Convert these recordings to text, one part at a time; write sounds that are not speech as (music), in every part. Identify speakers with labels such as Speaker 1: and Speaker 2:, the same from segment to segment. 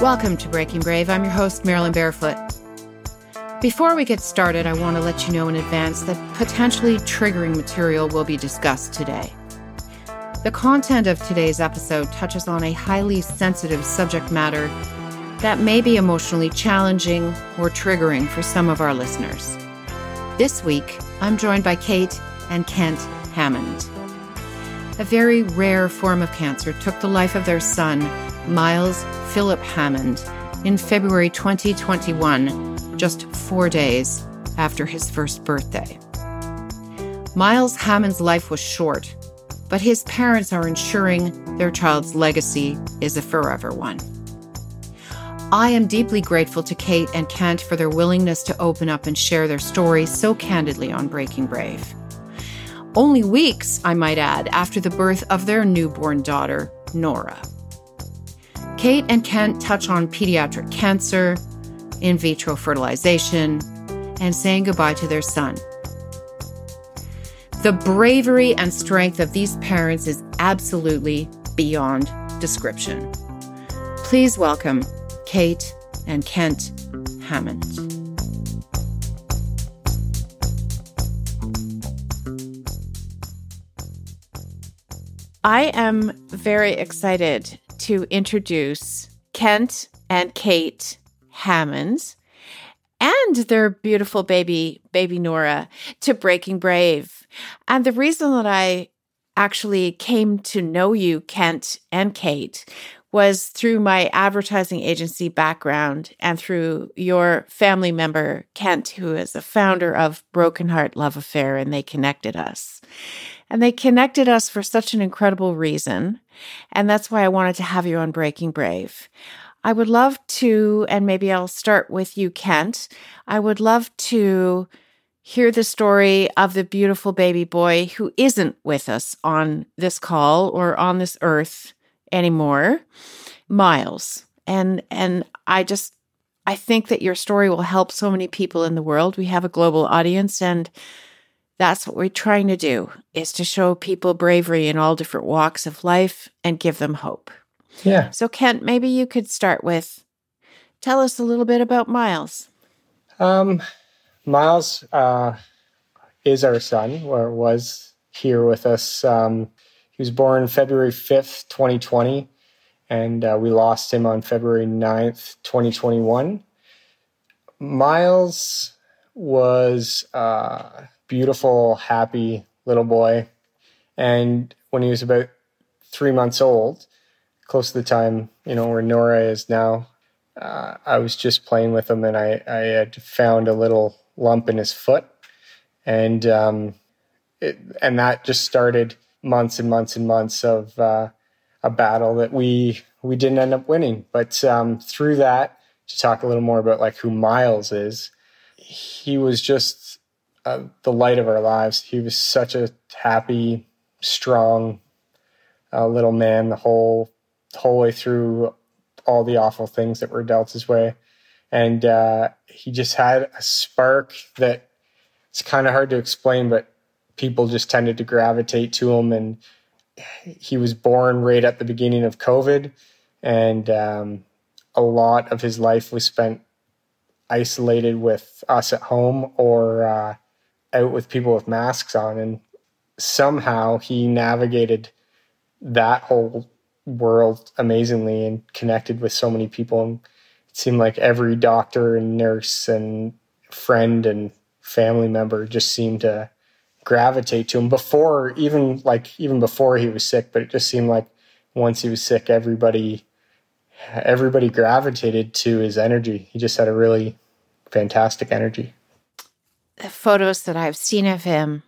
Speaker 1: Welcome to Breaking Brave. I'm your host, Marilyn Barefoot. Before we get started, I want to let you know in advance that potentially triggering material will be discussed today. The content of today's episode touches on a highly sensitive subject matter that may be emotionally challenging or triggering for some of our listeners. This week, I'm joined by Kate and Kent Hammond. A very rare form of cancer took the life of their son, Miles Philip Hammond, in February 2021, just four days after his first birthday. Miles Hammond's life was short, but his parents are ensuring their child's legacy is a forever one. I am deeply grateful to Kate and Kent for their willingness to open up and share their story so candidly on Breaking Brave. Only weeks, I might add, after the birth of their newborn daughter, Nora. Kate and Kent touch on pediatric cancer, in vitro fertilization, and saying goodbye to their son. The bravery and strength of these parents is absolutely beyond description. Please welcome Kate and Kent Hammond. I am very excited to introduce Kent and Kate Hammond and their beautiful baby, baby Nora, to Breaking Brave. And the reason that I actually came to know you, Kent and Kate, was through my advertising agency background and through your family member, Kent, who is the founder of Broken Heart Love Affair, and they connected us. And they connected us for such an incredible reason. And that's why I wanted to have you on Breaking Brave. I would love to, and maybe I'll start with you, Kent. I would love to hear the story of the beautiful baby boy who isn't with us on this call or on this earth anymore, Miles. And and I just I think that your story will help so many people in the world. We have a global audience and that's what we're trying to do is to show people bravery in all different walks of life and give them hope.
Speaker 2: Yeah.
Speaker 1: So Kent, maybe you could start with tell us a little bit about Miles.
Speaker 2: Um, Miles uh, is our son, or was here with us. Um, he was born February 5th, 2020, and uh, we lost him on February 9th, 2021. Miles was uh, beautiful, happy little boy. And when he was about three months old, close to the time, you know, where Nora is now, uh, I was just playing with him and I, I had found a little lump in his foot. And, um, it, and that just started months and months and months of, uh, a battle that we, we didn't end up winning. But, um, through that, to talk a little more about like who Miles is, he was just uh, the light of our lives. He was such a happy, strong uh, little man the whole whole way through all the awful things that were dealt his way, and uh, he just had a spark that it's kind of hard to explain, but people just tended to gravitate to him. And he was born right at the beginning of COVID, and um, a lot of his life was spent isolated with us at home or uh, out with people with masks on and somehow he navigated that whole world amazingly and connected with so many people. And it seemed like every doctor and nurse and friend and family member just seemed to gravitate to him before even like even before he was sick but it just seemed like once he was sick everybody everybody gravitated to his energy. He just had a really fantastic energy
Speaker 1: the photos that I've seen of him,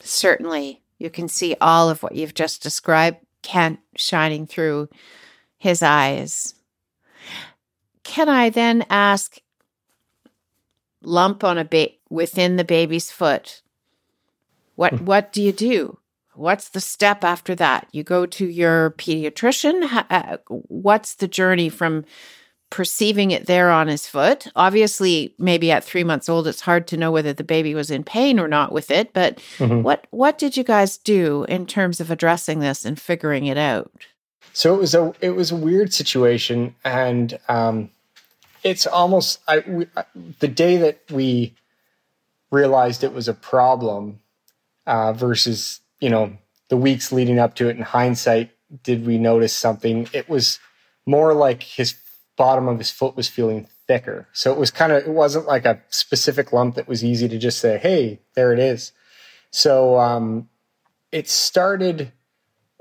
Speaker 1: certainly you can see all of what you've just described, Kent shining through his eyes. Can I then ask, lump on a ba- within the baby's foot? What hmm. what do you do? What's the step after that? You go to your pediatrician. Uh, what's the journey from perceiving it there on his foot. Obviously, maybe at three months old, it's hard to know whether the baby was in pain or not with it. But mm-hmm. what what did you guys do in terms of addressing this and figuring it out?
Speaker 2: So it was a it was a weird situation, and um, it's almost I, we, the day that we realized it was a problem uh, versus you know the weeks leading up to it. In hindsight, did we notice something? It was more like his bottom of his foot was feeling thicker. So it was kind of, it wasn't like a specific lump that was easy to just say, hey, there it is. So um, it started,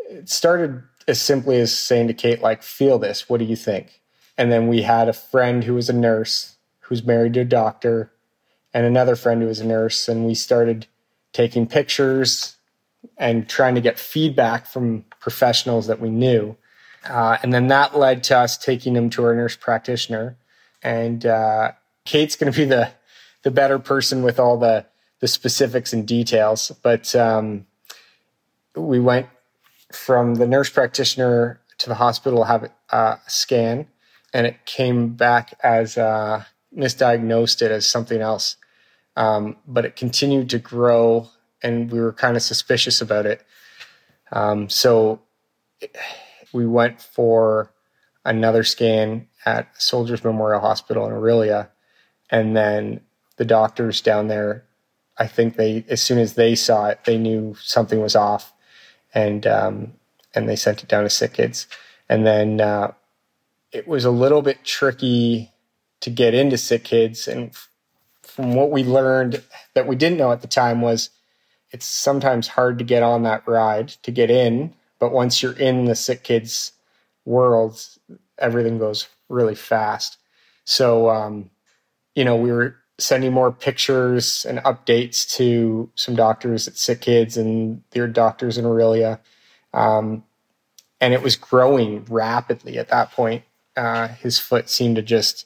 Speaker 2: it started as simply as saying to Kate, like, feel this. What do you think? And then we had a friend who was a nurse who's married to a doctor and another friend who was a nurse. And we started taking pictures and trying to get feedback from professionals that we knew. Uh, and then that led to us taking him to our nurse practitioner. And uh, Kate's going to be the the better person with all the the specifics and details. But um, we went from the nurse practitioner to the hospital to have a scan, and it came back as uh, misdiagnosed it as something else. Um, but it continued to grow, and we were kind of suspicious about it. Um, so we went for another scan at Soldiers Memorial Hospital in Orillia, and then the doctors down there, I think they as soon as they saw it, they knew something was off, and um, and they sent it down to sick kids, and then uh, it was a little bit tricky to get into sick kids, and from what we learned that we didn't know at the time was it's sometimes hard to get on that ride to get in but once you're in the sick kids world, everything goes really fast. So, um, you know, we were sending more pictures and updates to some doctors at Sick Kids and their doctors in Orillia. Um, and it was growing rapidly at that point. Uh, his foot seemed to just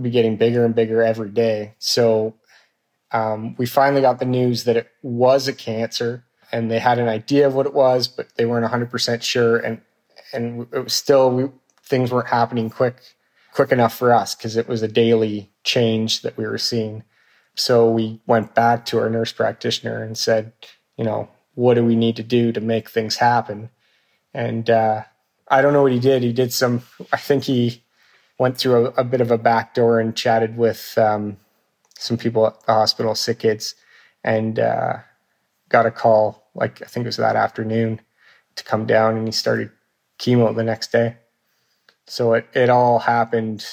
Speaker 2: be getting bigger and bigger every day. So um, we finally got the news that it was a cancer and they had an idea of what it was, but they weren't 100% sure. And, and it was still, we, things weren't happening quick, quick enough for us because it was a daily change that we were seeing. So we went back to our nurse practitioner and said, you know, what do we need to do to make things happen? And uh, I don't know what he did. He did some, I think he went through a, a bit of a back door and chatted with um, some people at the hospital, sick kids, and uh, got a call like I think it was that afternoon to come down and he started chemo the next day. So it, it all happened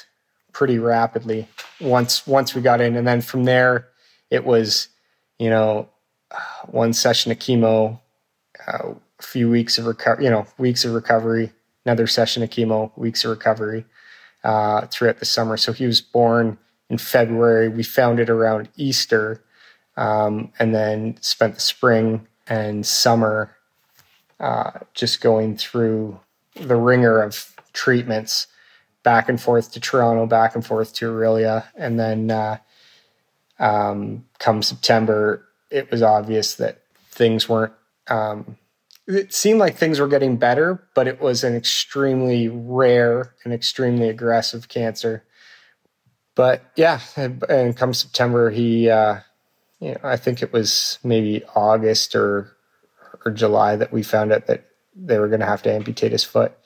Speaker 2: pretty rapidly once once we got in. And then from there it was you know one session of chemo uh, a few weeks of recovery you know weeks of recovery another session of chemo weeks of recovery uh, throughout the summer. So he was born in february. We found it around easter um, and then spent the spring and summer uh, just going through the wringer of treatments back and forth to Toronto, back and forth to Orillia. And then uh, um, come September, it was obvious that things weren't. Um, it seemed like things were getting better, but it was an extremely rare and extremely aggressive cancer. But yeah, and come September, he uh, you know, I think it was maybe August or or July that we found out that they were going to have to amputate his foot,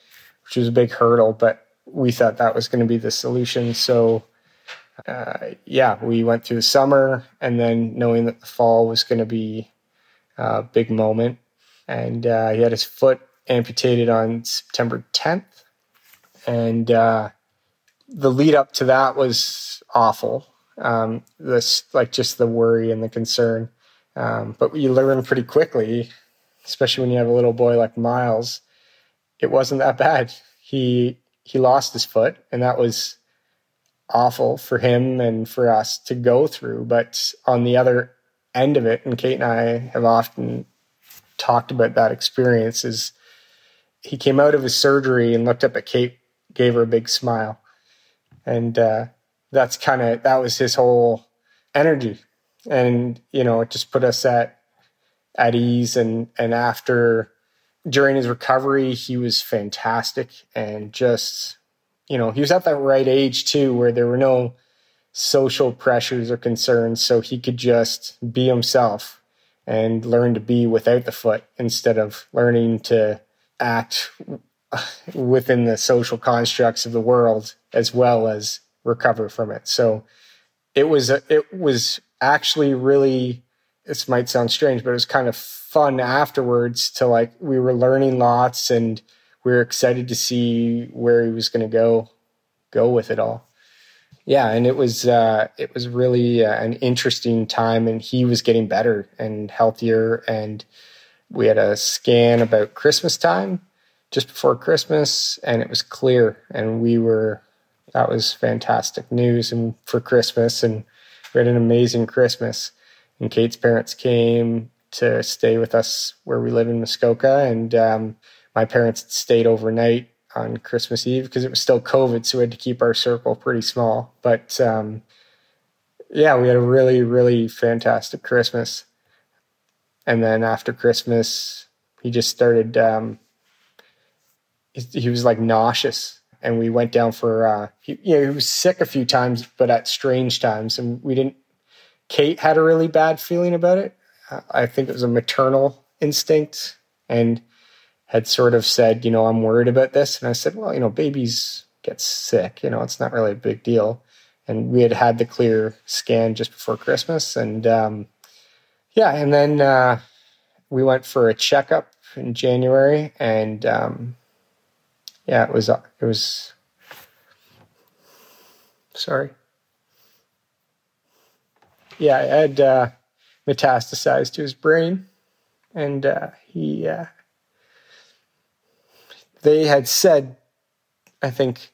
Speaker 2: which was a big hurdle, but we thought that was going to be the solution. So, uh, yeah, we went through the summer and then knowing that the fall was going to be a big moment. And uh, he had his foot amputated on September 10th. And uh, the lead up to that was awful um, this like just the worry and the concern. Um, but you learn pretty quickly, especially when you have a little boy like Miles. It wasn't that bad. He he lost his foot, and that was awful for him and for us to go through. But on the other end of it, and Kate and I have often talked about that experience, is he came out of his surgery and looked up at Kate, gave her a big smile, and uh, that's kind of that was his whole energy. And you know it just put us at at ease. And and after during his recovery he was fantastic. And just you know he was at that right age too where there were no social pressures or concerns so he could just be himself and learn to be without the foot instead of learning to act within the social constructs of the world as well as recover from it. So it was a, it was actually really this might sound strange, but it was kind of fun afterwards to like we were learning lots and we were excited to see where he was going to go go with it all. Yeah, and it was uh, it was really uh, an interesting time, and he was getting better and healthier. And we had a scan about Christmas time, just before Christmas, and it was clear, and we were that was fantastic news and for Christmas, and we had an amazing Christmas. And Kate's parents came to stay with us where we live in Muskoka, and um, my parents stayed overnight on Christmas Eve because it was still COVID, so we had to keep our circle pretty small. But um, yeah, we had a really, really fantastic Christmas. And then after Christmas, he just started. Um, he, he, was like nauseous, and we went down for. Uh, he, you know, he was sick a few times, but at strange times, and we didn't. Kate had a really bad feeling about it. Uh, I think it was a maternal instinct, and had sort of said, you know, I'm worried about this. And I said, well, you know, babies get sick, you know, it's not really a big deal. And we had had the clear scan just before Christmas. And um, yeah, and then uh, we went for a checkup in January. And um, yeah, it was, it was, sorry. Yeah, I had uh, metastasized to his brain. And uh, he, uh, they had said, I think,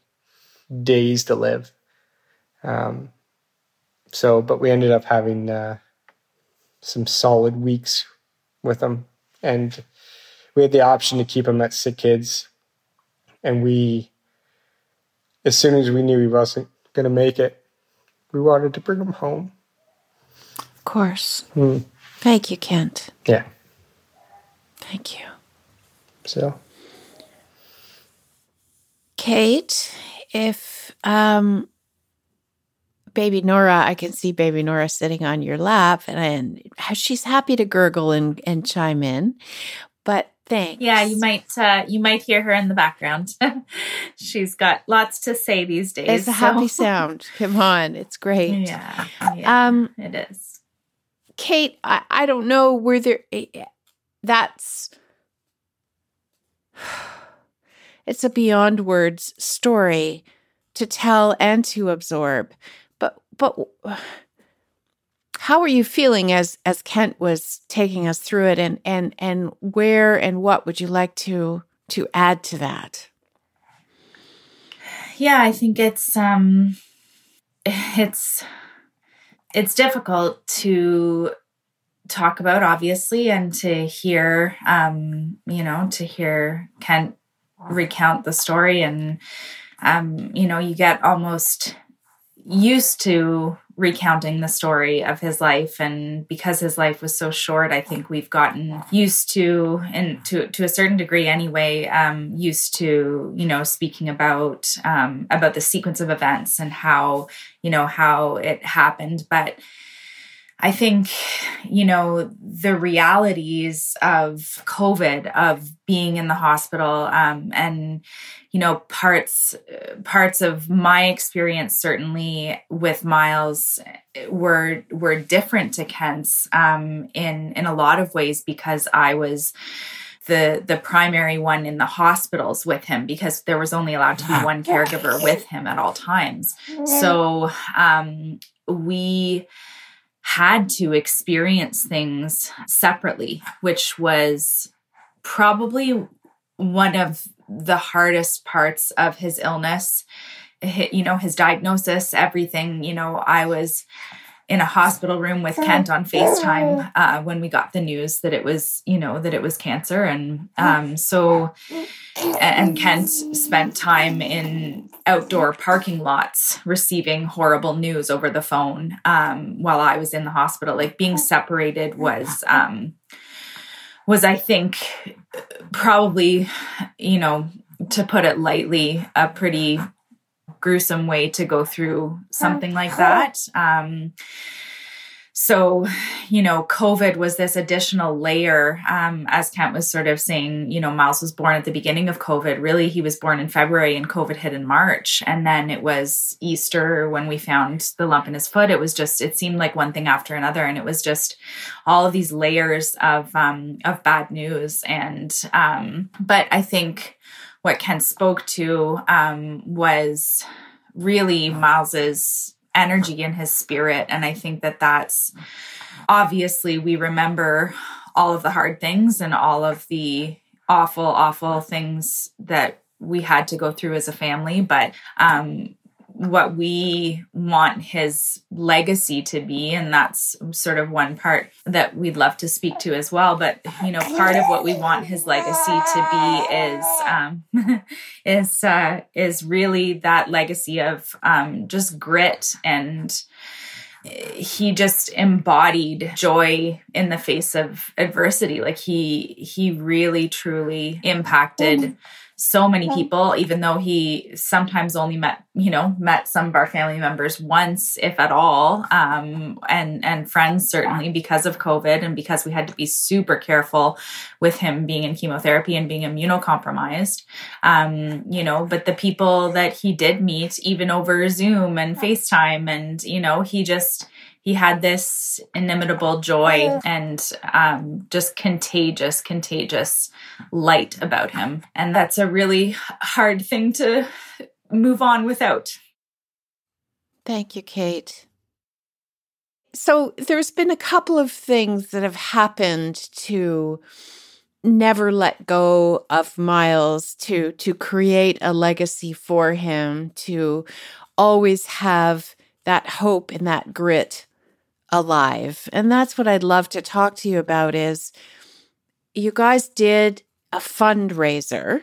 Speaker 2: days to live. Um, so, but we ended up having uh, some solid weeks with him, and we had the option to keep him at Sick Kids, and we, as soon as we knew he wasn't going to make it, we wanted to bring him home.
Speaker 3: Of course. Mm. Thank you, Kent.
Speaker 2: Yeah.
Speaker 3: Thank you.
Speaker 2: So
Speaker 3: Kate, if um, baby Nora, I can see baby Nora sitting on your lap, and, and she's happy to gurgle and, and chime in. But thanks.
Speaker 4: Yeah, you might uh, you might hear her in the background. (laughs) she's got lots to say these days.
Speaker 3: It's a happy (laughs) sound. Come on, it's great.
Speaker 4: Yeah, yeah um, it is.
Speaker 3: Kate, I, I don't know where there. Eh, eh, that's (sighs) it's a beyond words story to tell and to absorb. But but how are you feeling as as Kent was taking us through it and and and where and what would you like to to add to that?
Speaker 4: Yeah, I think it's um it's it's difficult to talk about obviously and to hear um you know to hear Kent recount the story and um, you know you get almost used to recounting the story of his life and because his life was so short i think we've gotten used to and to to a certain degree anyway um, used to you know speaking about um, about the sequence of events and how you know how it happened. But I think, you know, the realities of COVID, of being in the hospital, um, and, you know, parts, parts of my experience, certainly with Miles were, were different to Kent's, um, in, in a lot of ways because I was, the the primary one in the hospitals with him because there was only allowed to be one caregiver with him at all times. (laughs) So um, we had to experience things separately, which was probably one of the hardest parts of his illness. You know, his diagnosis, everything. You know, I was in a hospital room with Kent on FaceTime uh, when we got the news that it was, you know, that it was cancer. And um, so, and Kent spent time in outdoor parking lots receiving horrible news over the phone um, while I was in the hospital. Like being separated was, um, was I think probably, you know, to put it lightly, a pretty gruesome way to go through something like that. Um, so, you know, COVID was this additional layer. Um, as Kent was sort of saying, you know, Miles was born at the beginning of COVID. Really, he was born in February and COVID hit in March. And then it was Easter when we found the lump in his foot. It was just, it seemed like one thing after another. And it was just all of these layers of, um, of bad news. And, um, but I think what Ken spoke to, um, was really Miles's energy and his spirit. And I think that that's obviously we remember all of the hard things and all of the awful, awful things that we had to go through as a family. But um, what we want his legacy to be and that's sort of one part that we'd love to speak to as well. But you know part of what we want his legacy to be is um, (laughs) is uh, is really that legacy of um, just grit and he just embodied joy in the face of adversity. Like he he really truly impacted so many people, even though he sometimes only met, you know, met some of our family members once, if at all, um, and and friends certainly because of COVID and because we had to be super careful with him being in chemotherapy and being immunocompromised. Um, you know, but the people that he did meet, even over Zoom and FaceTime, and you know, he just he had this inimitable joy and um, just contagious, contagious light about him. And that's a really hard thing to move on without.
Speaker 1: Thank you, Kate. So there's been a couple of things that have happened to never let go of Miles to to create a legacy for him to always have that hope and that grit alive. And that's what I'd love to talk to you about is you guys did a fundraiser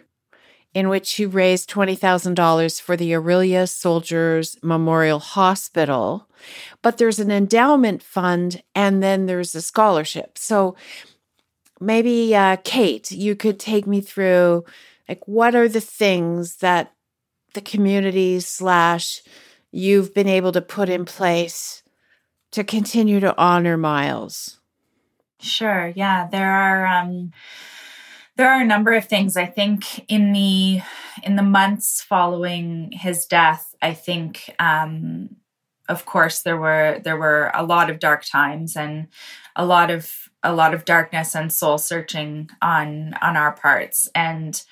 Speaker 1: in which you raised $20,000 for the Orillia Soldiers Memorial Hospital, but there's an endowment fund and then there's a scholarship. So maybe uh, Kate, you could take me through like what are the things that the community slash you've been able to put in place to continue to honor Miles?
Speaker 4: Sure. Yeah, there are um there are a number of things I think in the in the months following his death, I think um of course there were there were a lot of dark times and a lot of a lot of darkness and soul searching on on our parts and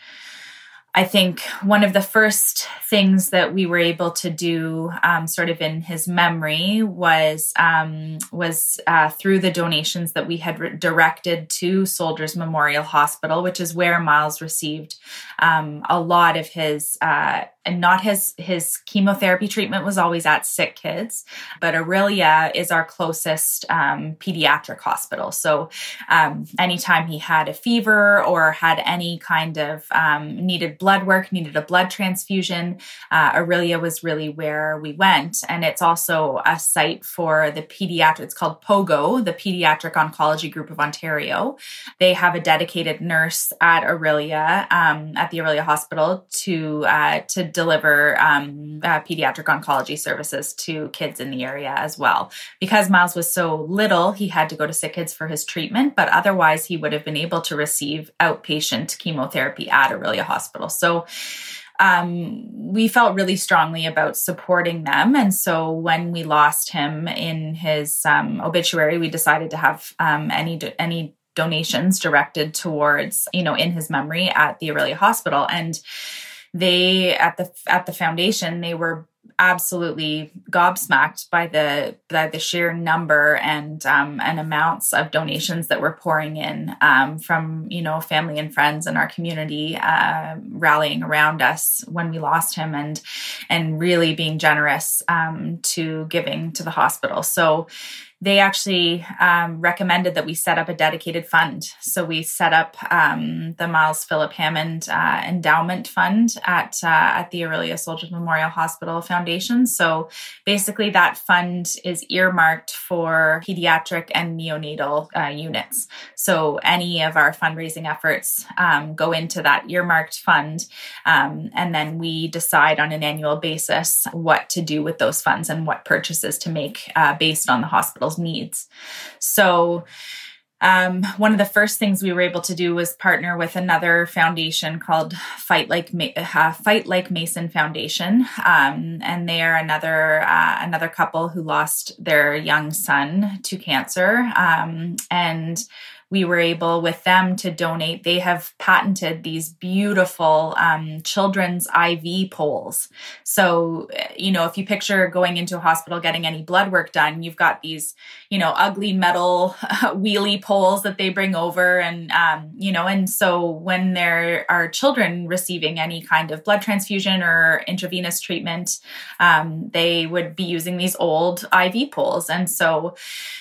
Speaker 4: I think one of the first things that we were able to do, um, sort of in his memory, was um, was uh, through the donations that we had re- directed to Soldiers Memorial Hospital, which is where Miles received um, a lot of his uh, and not his his chemotherapy treatment was always at sick kids but Orillia is our closest um, pediatric hospital. So um, anytime he had a fever or had any kind of um, needed blood work needed a blood transfusion uh, orillia was really where we went. And it's also a site for the pediatric it's called pogo the pediatric oncology group of ontario. They have a dedicated nurse at Orillia um, at the Orillia hospital to uh, to deliver um, uh, pediatric oncology services to kids in the area as well. Because Miles was so little, he had to go to Sick Kids for his treatment, but otherwise, he would have been able to receive outpatient chemotherapy at Orillia Hospital. So, um, we felt really strongly about supporting them. And so when we lost him in his um, obituary, we decided to have um, any any donations directed towards, you know, in his memory at the Orillia Hospital. And they at the at the foundation they were absolutely gobsmacked by the by the sheer number and um, and amounts of donations that were pouring in um, from you know family and friends in our community uh, rallying around us when we lost him and and really being generous um, to giving to the hospital. So they actually um, recommended that we set up a dedicated fund. So we set up um, the Miles Philip Hammond uh, Endowment Fund at uh, at the Orillia Soldiers Memorial Hospital Foundation. So basically, that fund is earmarked for pediatric and neonatal uh, units. So any of our fundraising efforts um, go into that earmarked fund, um, and then we decide on an annual basis what to do with those funds and what purchases to make uh, based on the hospital's hospital's needs. So um, one of the first things we were able to do was partner with another foundation called Fight Like uh, Fight Like Mason Foundation, um, and they are another uh, another couple who lost their young son to cancer, um, and we were able with them to donate. They have patented these beautiful um, children's IV poles. So, you know, if you picture going into a hospital getting any blood work done, you've got these, you know, ugly metal (laughs) wheelie poles that they bring over. And, um, you know, and so when there are children receiving any kind of blood transfusion or intravenous treatment, um, they would be using these old IV poles. And so,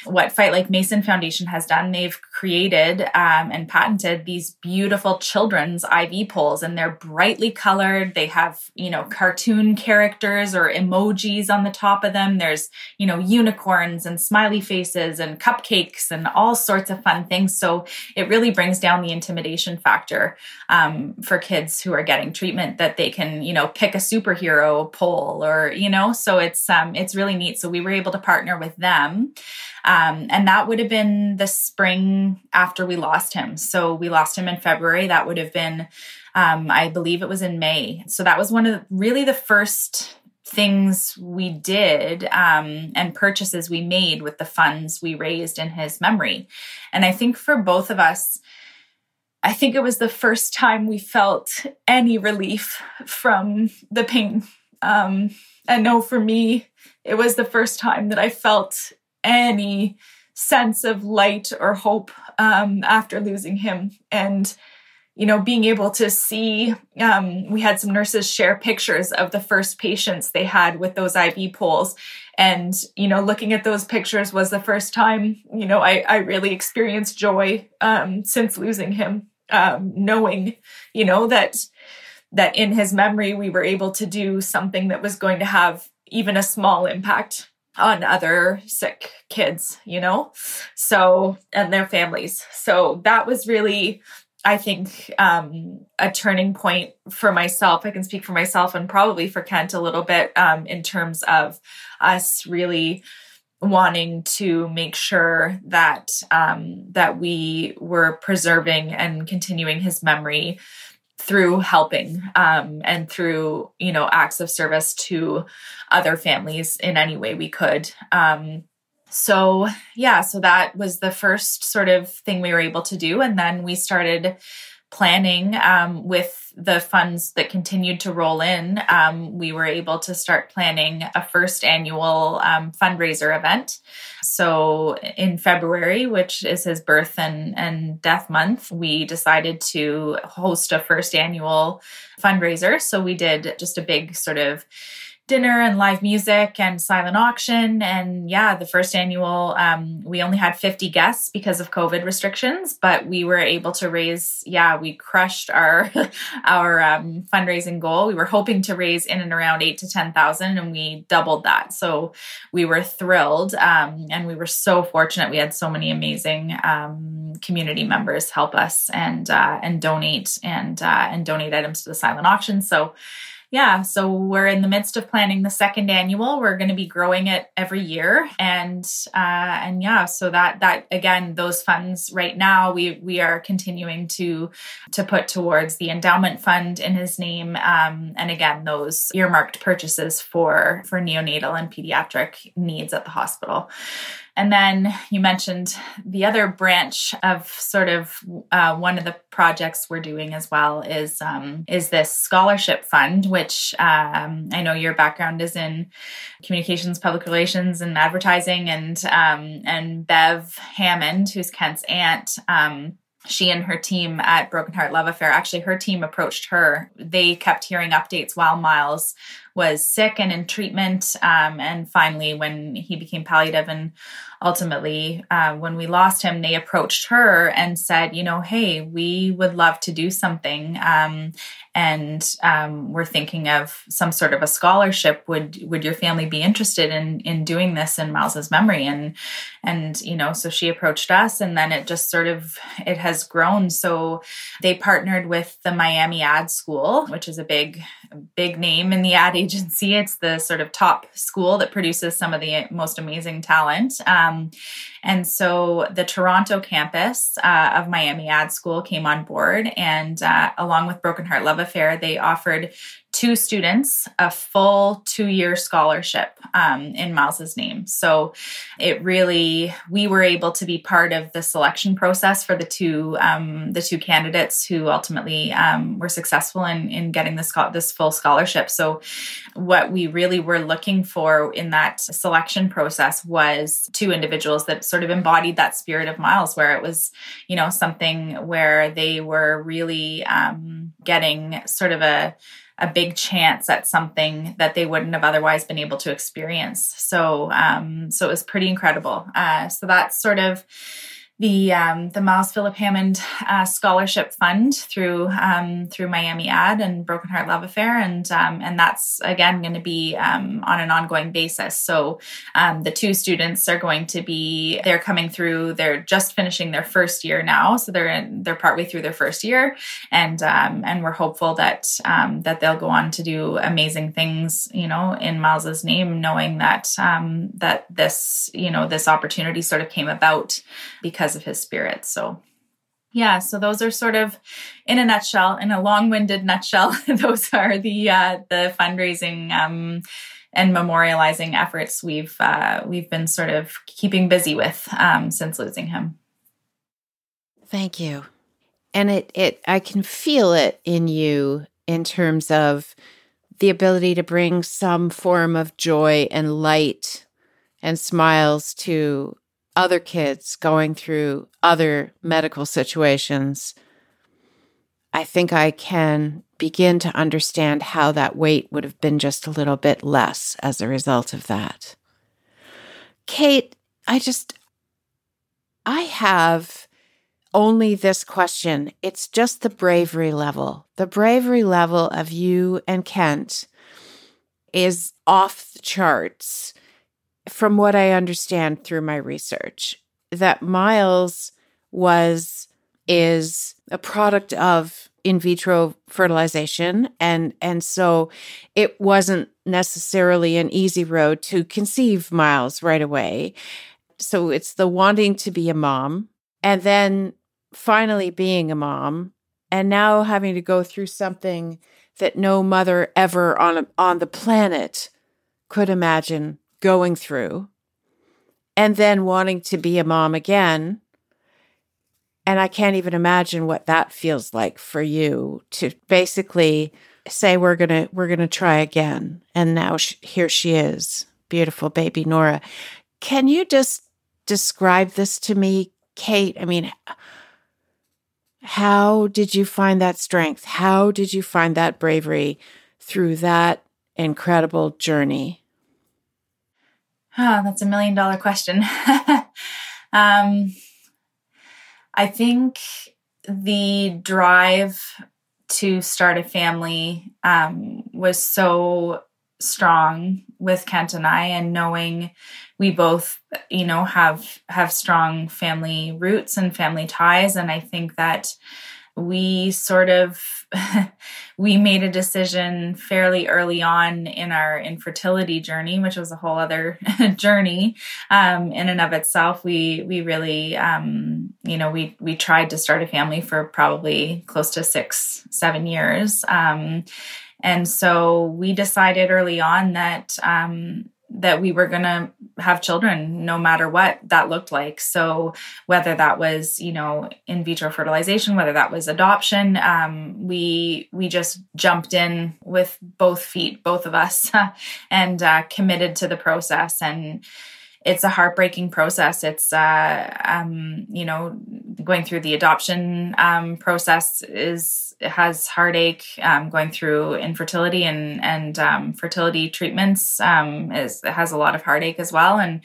Speaker 4: what Fight Like Mason Foundation has done, they've created um, and patented these beautiful children's IV poles, and they're brightly colored. They have, you know, cartoon characters or emojis on the top of them. There's, you know, unicorns and smiley faces and cupcakes and all sorts of fun things. So it really brings down the intimidation factor um, for kids who are getting treatment that they can, you know, pick a superhero pole or, you know, so it's um, it's really neat. So we were able to partner with them. Um, and that would have been the spring after we lost him. So we lost him in February. That would have been, um, I believe it was in May. So that was one of the, really the first things we did um, and purchases we made with the funds we raised in his memory. And I think for both of us, I think it was the first time we felt any relief from the pain. Um, I know for me, it was the first time that I felt any sense of light or hope um, after losing him. And, you know, being able to see, um, we had some nurses share pictures of the first patients they had with those IV poles. And, you know, looking at those pictures was the first time, you know, I, I really experienced joy um, since losing him, um, knowing, you know, that that in his memory we were able to do something that was going to have even a small impact on other sick kids, you know? So, and their families. So that was really, I think, um, a turning point for myself. I can speak for myself and probably for Kent a little bit um, in terms of us really wanting to make sure that um, that we were preserving and continuing his memory through helping um, and through you know acts of service to other families in any way we could. Um, so yeah so that was the first sort of thing we were able to do. And then we started planning um, with the funds that continued to roll in, um, we were able to start planning a first annual um, fundraiser event. So in February, which is his birth and, and death month, we decided to host a first annual fundraiser. So we did just a big sort of dinner and live music and silent auction. And yeah, the first annual, um, we only had 50 guests because of COVID restrictions, but we were able to raise, yeah, we crushed our, (laughs) our um, fundraising goal. We were hoping to raise in and around eight to 10,000 and we doubled that. So we were thrilled. Um, and we were so fortunate. We had so many amazing, um, community members help us and, uh, and donate and, uh, and donate items to the silent auction. So, yeah, so we're in the midst of planning the second annual. We're going to be growing it every year, and uh, and yeah, so that that again, those funds right now we we are continuing to to put towards the endowment fund in his name, um, and again those earmarked purchases for for neonatal and pediatric needs at the hospital. And then you mentioned the other branch of sort of uh, one of the projects we're doing as well is um, is this scholarship fund, which um, I know your background is in communications, public relations, and advertising, and um, and Bev Hammond, who's Kent's aunt. Um, she and her team at Broken Heart Love Affair, actually, her team approached her. They kept hearing updates while Miles was sick and in treatment. Um, and finally, when he became palliative and ultimately uh, when we lost him, they approached her and said, you know, hey, we would love to do something. Um, and um, we're thinking of some sort of a scholarship. Would would your family be interested in in doing this in Miles's memory? And and you know, so she approached us, and then it just sort of it has grown. So they partnered with the Miami Ad School, which is a big big name in the ad agency. It's the sort of top school that produces some of the most amazing talent. Um, and so the Toronto campus uh, of Miami Ad School came on board, and uh, along with Broken Heart Love Affair, they offered two students a full two year scholarship um, in Miles's name. So it really, we were able to be part of the selection process for the two um, the two candidates who ultimately um, were successful in in getting this this full scholarship. So what we really were looking for in that selection process was two individuals that sort of embodied that spirit of Miles, where it was you know something where they were really um, getting sort of a a big chance at something that they wouldn't have otherwise been able to experience. So, um, so it was pretty incredible. Uh, so that's sort of the um, the Miles Philip Hammond uh, Scholarship Fund through um, through Miami Ad and Broken Heart Love Affair, and um, and that's again going to be um, on an ongoing basis. So um, the two students are going to be they're coming through. They're just finishing their first year now, so they're in, they're partway through their first year, and um, and we're hopeful that that they'll go on to do amazing things, you know, in Miles's name, knowing that that this you know this opportunity sort of came about because because of his spirit. So yeah, so those are sort of in a nutshell, in a long-winded nutshell, (laughs) those are the uh, the fundraising um, and memorializing efforts we've uh, we've been sort of keeping busy with um, since losing him.
Speaker 1: Thank you, and it it I can feel it in you in terms of the ability to bring some form of joy and light and smiles to other kids going through other medical situations, I think I can begin to understand how that weight would have been just a little bit less as a result of that. Kate, I just, I have only this question. It's just the bravery level. The bravery level of you and Kent is off the charts from what I understand through my research, that Miles was is a product of in vitro fertilization and and so it wasn't necessarily an easy road to conceive Miles right away. So it's the wanting to be a mom and then finally being a mom and now having to go through something that no mother ever on on the planet could imagine going through and then wanting to be a mom again. And I can't even imagine what that feels like for you to basically say we're going to we're going to try again. And now here she is beautiful baby Nora. Can you just describe this to me Kate? I mean how did you find that strength? How did you find that bravery through that incredible journey
Speaker 4: Oh, that's a million dollar question. (laughs) um, I think the drive to start a family um, was so strong with Kent and I, and knowing we both, you know, have have strong family roots and family ties, and I think that we sort of (laughs) we made a decision fairly early on in our infertility journey which was a whole other (laughs) journey um, in and of itself. We we really um, you know we we tried to start a family for probably close to six seven years. Um, and so we decided early on that um, that we were going to have children no matter what that looked like so whether that was you know in vitro fertilization whether that was adoption um, we we just jumped in with both feet both of us (laughs) and uh, committed to the process and it's a heartbreaking process. It's, uh, um, you know, going through the adoption um, process is has heartache. Um, going through infertility and and um, fertility treatments um, is has a lot of heartache as well. And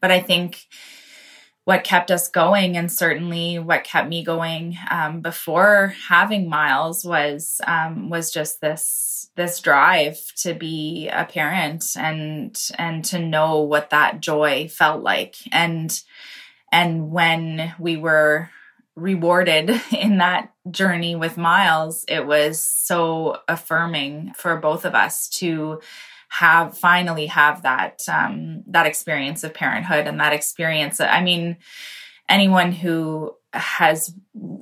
Speaker 4: but I think what kept us going and certainly what kept me going um, before having miles was um, was just this this drive to be a parent and and to know what that joy felt like and and when we were rewarded (laughs) in that journey with miles it was so affirming for both of us to have finally have that um, that experience of parenthood and that experience. I mean, anyone who has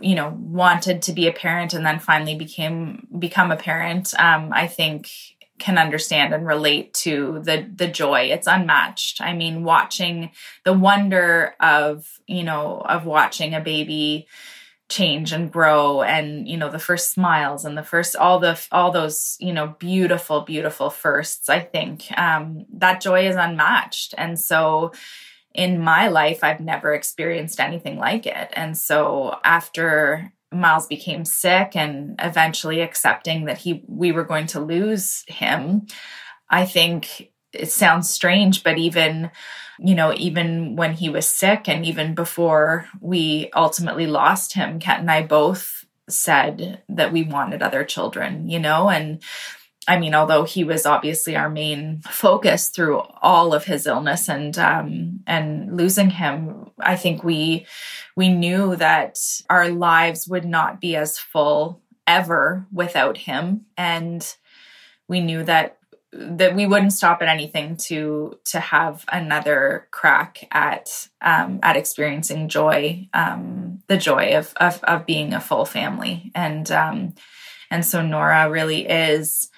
Speaker 4: you know wanted to be a parent and then finally became become a parent, um, I think can understand and relate to the the joy. It's unmatched. I mean watching the wonder of you know of watching a baby change and grow and you know the first smiles and the first all the all those you know beautiful beautiful firsts i think um that joy is unmatched. And so in my life i've never experienced anything like it. And so after miles became sick and eventually accepting that he we were going to lose him. I think it sounds strange but even you know, even when he was sick and even before we ultimately lost him, Kent and I both said that we wanted other children, you know, and I mean, although he was obviously our main focus through all of his illness and um, and losing him, I think we we knew that our lives would not be as full ever without him, and we knew that that we wouldn't stop at anything to to have another crack at um, at experiencing joy, um, the joy of, of, of being a full family, and um, and so Nora really is.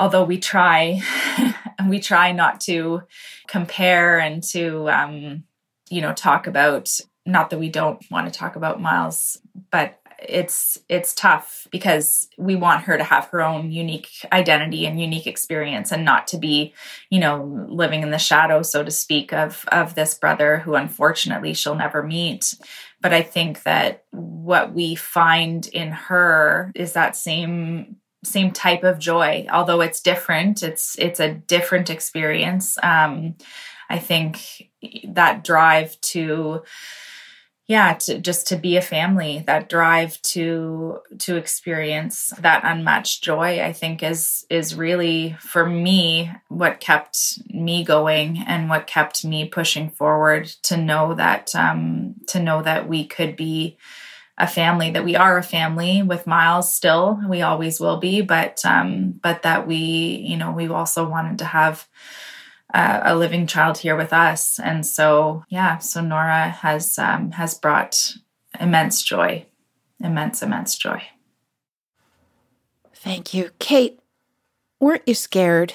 Speaker 4: Although we try, (laughs) we try not to compare and to um, you know talk about. Not that we don't want to talk about Miles, but it's it's tough because we want her to have her own unique identity and unique experience and not to be you know living in the shadow so to speak of of this brother who unfortunately she'll never meet but i think that what we find in her is that same same type of joy although it's different. It's it's a different experience. Um i think that drive to yeah to just to be a family that drive to to experience that unmatched joy i think is is really for me what kept me going and what kept me pushing forward to know that um to know that we could be a family that we are a family with miles still we always will be but um but that we you know we also wanted to have uh, a living child here with us. And so, yeah, so Nora has um, has brought immense joy, immense, immense joy.
Speaker 1: Thank you, Kate. Weren't you scared?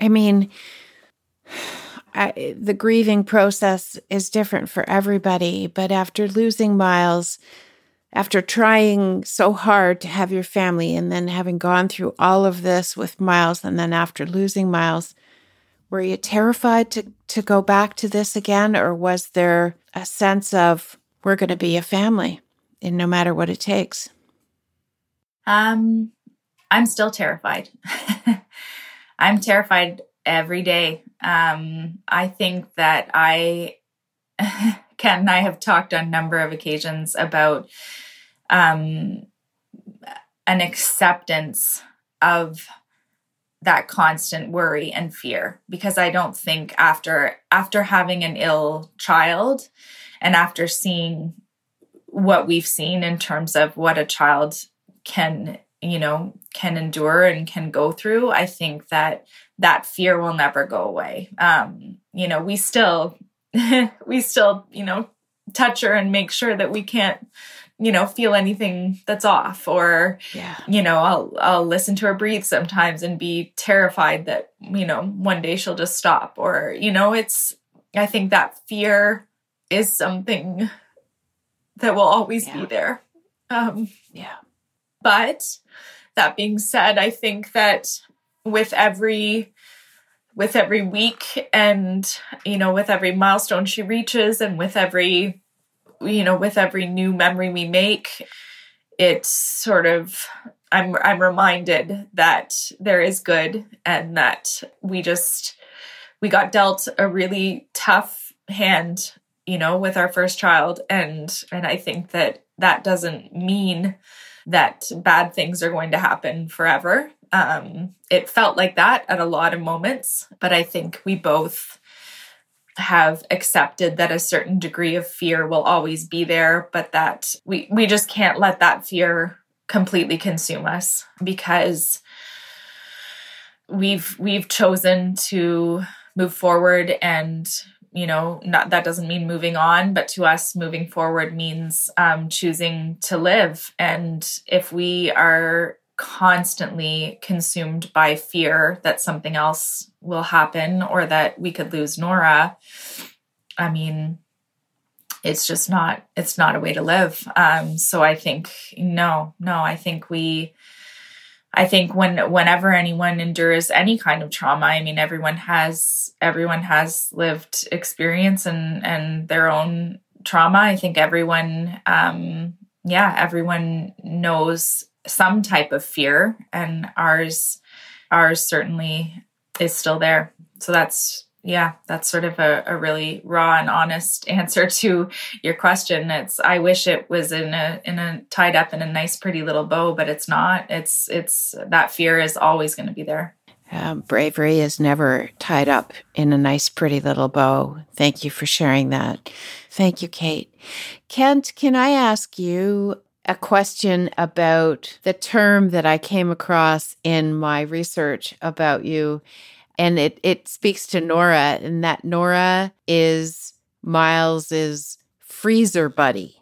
Speaker 1: I mean, (sighs) I, the grieving process is different for everybody, but after losing Miles, after trying so hard to have your family, and then having gone through all of this with Miles, and then after losing Miles, were you terrified to, to go back to this again, or was there a sense of we're going to be a family and no matter what it takes?
Speaker 4: Um, I'm still terrified. (laughs) I'm terrified every day. Um, I think that I, (laughs) Ken and I have talked on a number of occasions about um, an acceptance of that constant worry and fear. Because i don't think after after having an ill child and after seeing what we've seen in terms of what a child can you know can endure and can go through i think that that fear will never go away. Um you know we still (laughs) we still you know touch her and make sure that we can't you know feel anything that's off or yeah. you know I'll I'll listen to her breathe sometimes and be terrified that you know one day she'll just stop or you know it's I think that fear is something that will always yeah. be there um
Speaker 1: yeah
Speaker 4: but that being said I think that with every with every week and you know with every milestone she reaches and with every you know, with every new memory we make, it's sort of I'm I'm reminded that there is good and that we just we got dealt a really tough hand you know, with our first child. And, and I think that that doesn't mean that bad things are going to happen forever. Um, it felt like that at a lot of moments, but I think we both have accepted that a certain degree of fear will always be there, but that we, we just can't let that fear completely consume us because we've we've chosen to move forward and you know not that doesn't mean moving on but to us moving forward means um, choosing to live. And if we are constantly consumed by fear that something else will happen or that we could lose nora i mean it's just not it's not a way to live um, so i think no no i think we I think when whenever anyone endures any kind of trauma, I mean everyone has everyone has lived experience and and their own trauma. I think everyone um yeah, everyone knows some type of fear and ours ours certainly is still there. So that's yeah, that's sort of a, a really raw and honest (laughs) answer to your question. It's I wish it was in a in a tied up in a nice pretty little bow, but it's not. It's it's that fear is always going to be there.
Speaker 1: Um, bravery is never tied up in a nice pretty little bow. Thank you for sharing that. Thank you, Kate. Kent, can I ask you a question about the term that I came across in my research about you? and it it speaks to Nora, and that Nora is Miles's freezer buddy.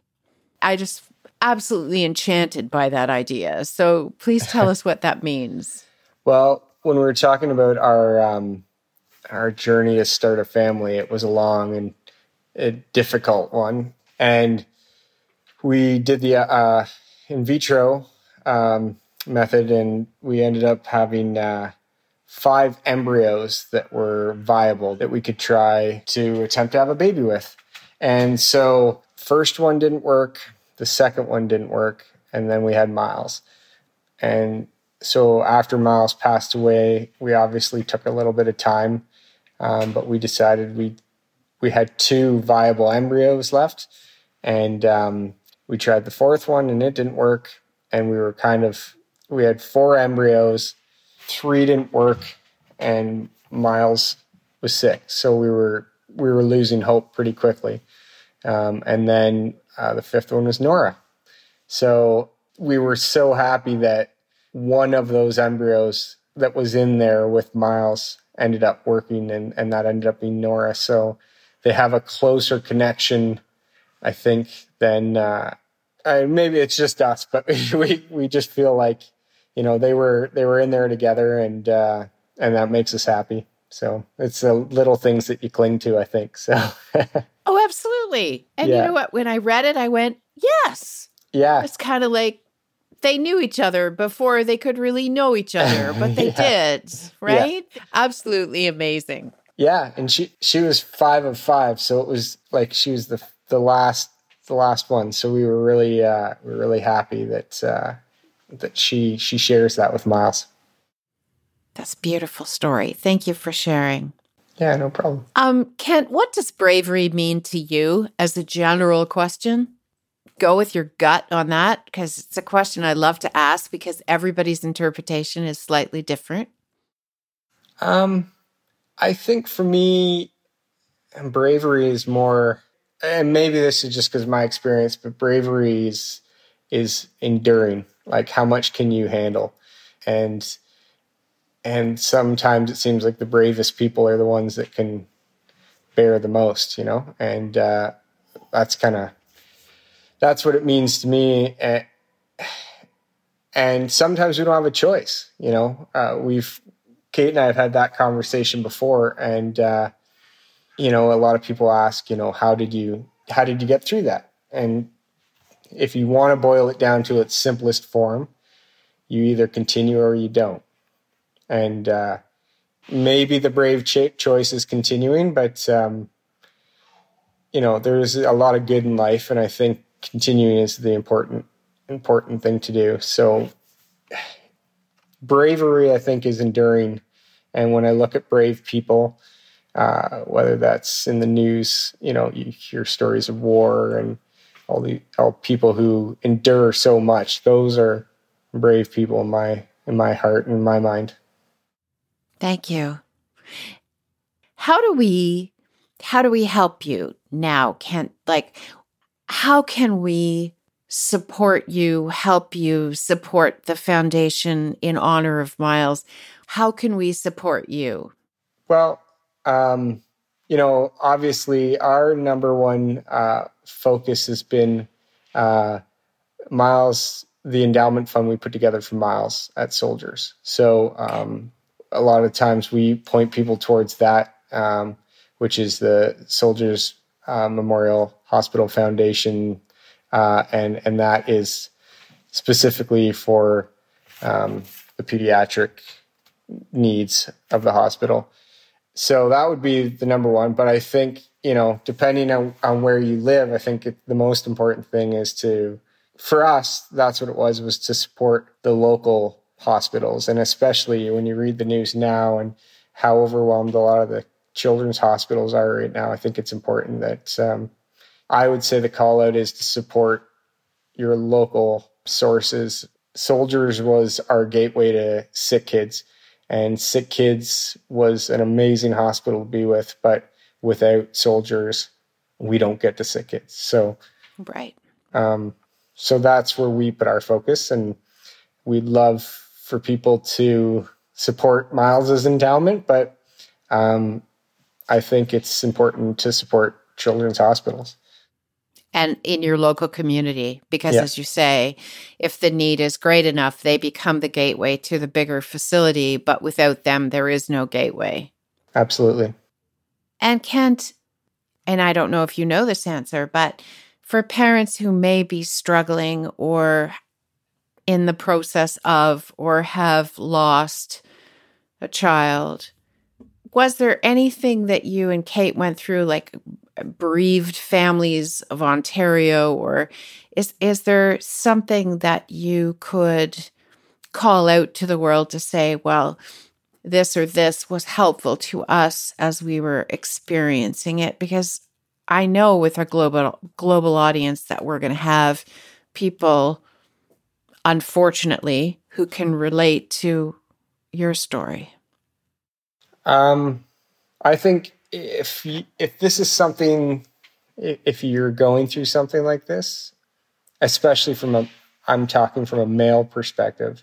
Speaker 1: I just absolutely enchanted by that idea. So please tell us what that means. (laughs)
Speaker 2: Well, when we were talking about our um, our journey to start a family, it was a long and a difficult one, and we did the uh, in vitro um, method, and we ended up having. Uh, five embryos that were viable that we could try to attempt to have a baby with. And so, first one didn't work, the second one didn't work, and then we had Miles. And so, after Miles passed away, we obviously took a little bit of time, um, but we decided we we had two viable embryos left, and um, we tried the fourth one, and it didn't work. And we were kind of we had four embryos three didn't work, and Miles was sick. So we were we were losing hope pretty quickly. Um, and then uh, the fifth one was Nora. So we were so happy that one of those embryos that was in there with Miles ended up working, and, and that ended up being Nora. So they have a closer connection, I think, then uh, maybe it's just us, but (laughs) we we just feel like you know they were they were in there together and uh, and that makes us happy. So it's the little things that you cling to i think so. (laughs)
Speaker 1: Oh absolutely. And yeah. you know what? When i read it i went yes.
Speaker 2: Yeah.
Speaker 1: It's kind of like they knew each other before they could really know each other (laughs) but they yeah. did right? Yeah. absolutely amazing.
Speaker 2: Yeah and she she was five of five so it was like she was the the last the last one so we were really uh we were really happy that uh that she she shares that with Miles.
Speaker 1: That's a beautiful story. Thank you for sharing.
Speaker 2: Yeah, no problem.
Speaker 1: Um, Kent, what does bravery mean to you as a general question? Go with your gut on that because it's a question I love to ask because everybody's interpretation is slightly different.
Speaker 2: Um, I think for me, bravery is more, and maybe this is just because my experience, but bravery is is enduring. Like how much can you handle? And and sometimes it seems like the bravest people are the ones that can bear the most you know? And uh, that's kind of that's what it means to me. And, and sometimes we don't have a choice you know? Uh, we've kate and i have had that conversation before and uh, you know a lot of people ask you know how did you how did you get through that and if you want to boil it down to its simplest form, you either continue or you don't. And uh, maybe the brave ch- choice is continuing, but um, you know there's a lot of good in life, and I think continuing is the important important thing to do. So bravery, I think, is enduring. And when I look at brave people, uh, whether that's in the news, you know, you hear stories of war and all the all people who endure so much. Those are brave people in my in my heart and my mind.
Speaker 1: Thank you. How do we how do we help you now? Can like how can we support you, help you, support the foundation in honor of Miles? How can we support you?
Speaker 2: Well, um, you know, obviously, our number one uh, focus has been uh, Miles, the endowment fund we put together for Miles at Soldiers. So, um, a lot of times we point people towards that, um, which is the Soldiers uh, Memorial Hospital Foundation, uh, and and that is specifically for um, the pediatric needs of the hospital. So that would be the number one. But I think, you know, depending on, on where you live, I think it, the most important thing is to, for us, that's what it was, was to support the local hospitals. And especially when you read the news now and how overwhelmed a lot of the children's hospitals are right now, I think it's important that um, I would say the call out is to support your local sources. Soldiers was our gateway to sick kids and Sick Kids was an amazing hospital to be with, but without soldiers, we don't get the Sick Kids. So,
Speaker 1: right.
Speaker 2: Um, so that's where we put our focus, and we'd love for people to support Miles's endowment, but um, I think it's important to support children's hospitals
Speaker 1: and in your local community because yeah. as you say if the need is great enough they become the gateway to the bigger facility but without them there is no gateway
Speaker 2: absolutely
Speaker 1: and kent and i don't know if you know this answer but for parents who may be struggling or in the process of or have lost a child was there anything that you and kate went through like bereaved families of Ontario or is is there something that you could call out to the world to say well this or this was helpful to us as we were experiencing it because I know with our global global audience that we're going to have people unfortunately who can relate to your story.
Speaker 2: Um I think if if this is something if you're going through something like this especially from a i'm talking from a male perspective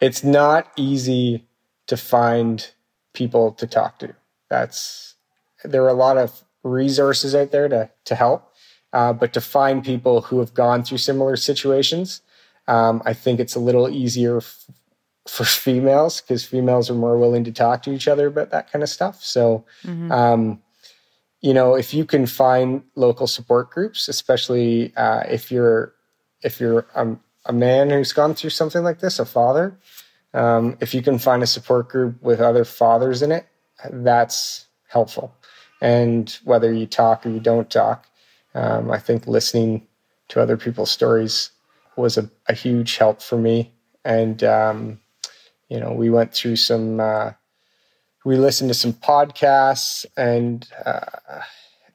Speaker 2: it's not easy to find people to talk to. That's there are a lot of resources out there to to help uh, but to find people who have gone through similar situations um, i think it's a little easier for females because females are more willing to talk to each other about that kind of stuff. So, mm-hmm. um, you know, if you can find local support groups, especially uh, if you're if you're um, a man who's gone through something like this, a father, um, if you can find a support group with other fathers in it, that's helpful. And whether you talk or you don't talk, um, I think listening to other people's stories was a, a huge help for me. And um, you know, we went through some, uh, we listened to some podcasts and uh,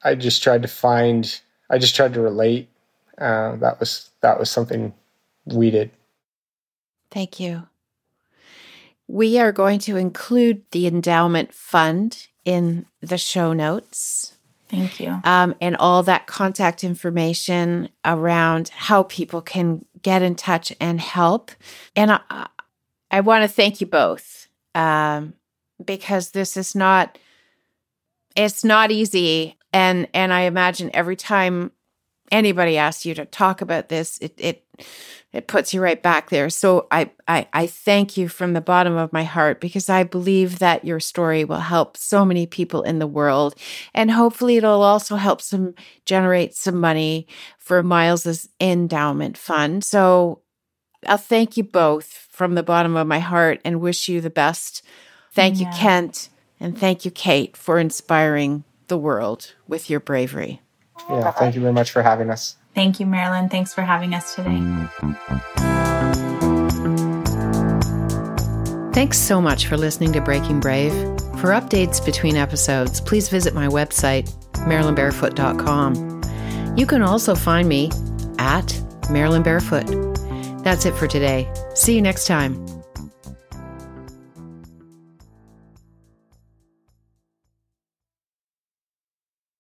Speaker 2: I just tried to find, I just tried to relate. Uh, that was, that was something we did.
Speaker 1: Thank you. We are going to include the endowment fund in the show notes.
Speaker 4: Thank you.
Speaker 1: Um, and all that contact information around how people can get in touch and help. And I, I want to thank you both um, because this is not it's not easy. And and I imagine every time anybody asks you to talk about this it it it puts you right back there. So I, I i thank you from the bottom of my heart because i believe that your story will help so many people in the world. And hopefully it'll also help some generate some money for miles's endowment fund. So I'll thank you both from the bottom of my heart and wish you the best. Thank yeah. you, Kent, and thank you, Kate, for inspiring the world with your bravery.
Speaker 2: Yeah, thank you very much for having us.
Speaker 4: Thank you, Marilyn. Thanks for having us today.
Speaker 3: Thanks so much for listening to Breaking Brave.
Speaker 1: For updates between episodes, please visit my website, marilynbarefoot.com. You can also find me at Marilyn Barefoot. That's it for today. See you next time.